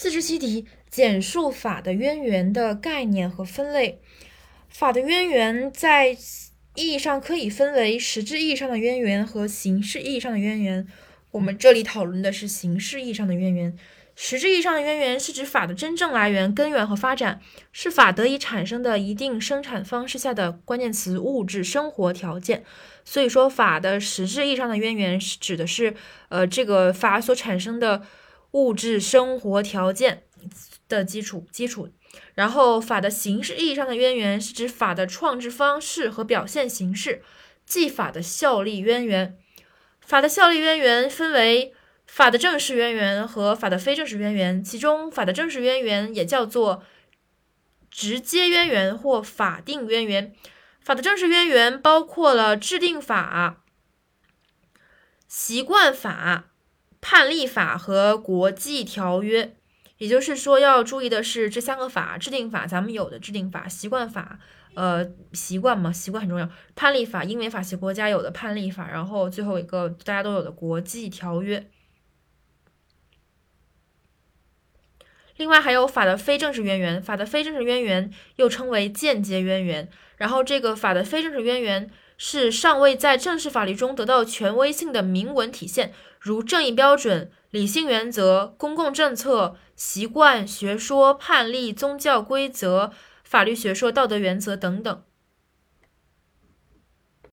四十七题，简述法的渊源的概念和分类。法的渊源在意义上可以分为实质意义上的渊源和形式意义上的渊源。我们这里讨论的是形式意义上的渊源。实质意义上的渊源是指法的真正来源、根源和发展，是法得以产生的一定生产方式下的关键词物质生活条件。所以说，法的实质意义上的渊源是指的是，呃，这个法所产生的。物质生活条件的基础基础，然后法的形式意义上的渊源是指法的创制方式和表现形式，即法的效力渊源。法的效力渊源分为法的正式渊源和法的非正式渊源，其中法的正式渊源也叫做直接渊源或法定渊源。法的正式渊源包括了制定法、习惯法。判例法和国际条约，也就是说要注意的是这三个法：制定法，咱们有的制定法；习惯法，呃，习惯嘛，习惯很重要；判例法，英美法系国家有的判例法；然后最后一个大家都有的国际条约。另外还有法的非正式渊源，法的非正式渊源又称为间接渊源。然后这个法的非正式渊源是尚未在正式法律中得到权威性的明文体现。如正义标准、理性原则、公共政策、习惯、学说、判例、宗教规则、法律学说、道德原则等等。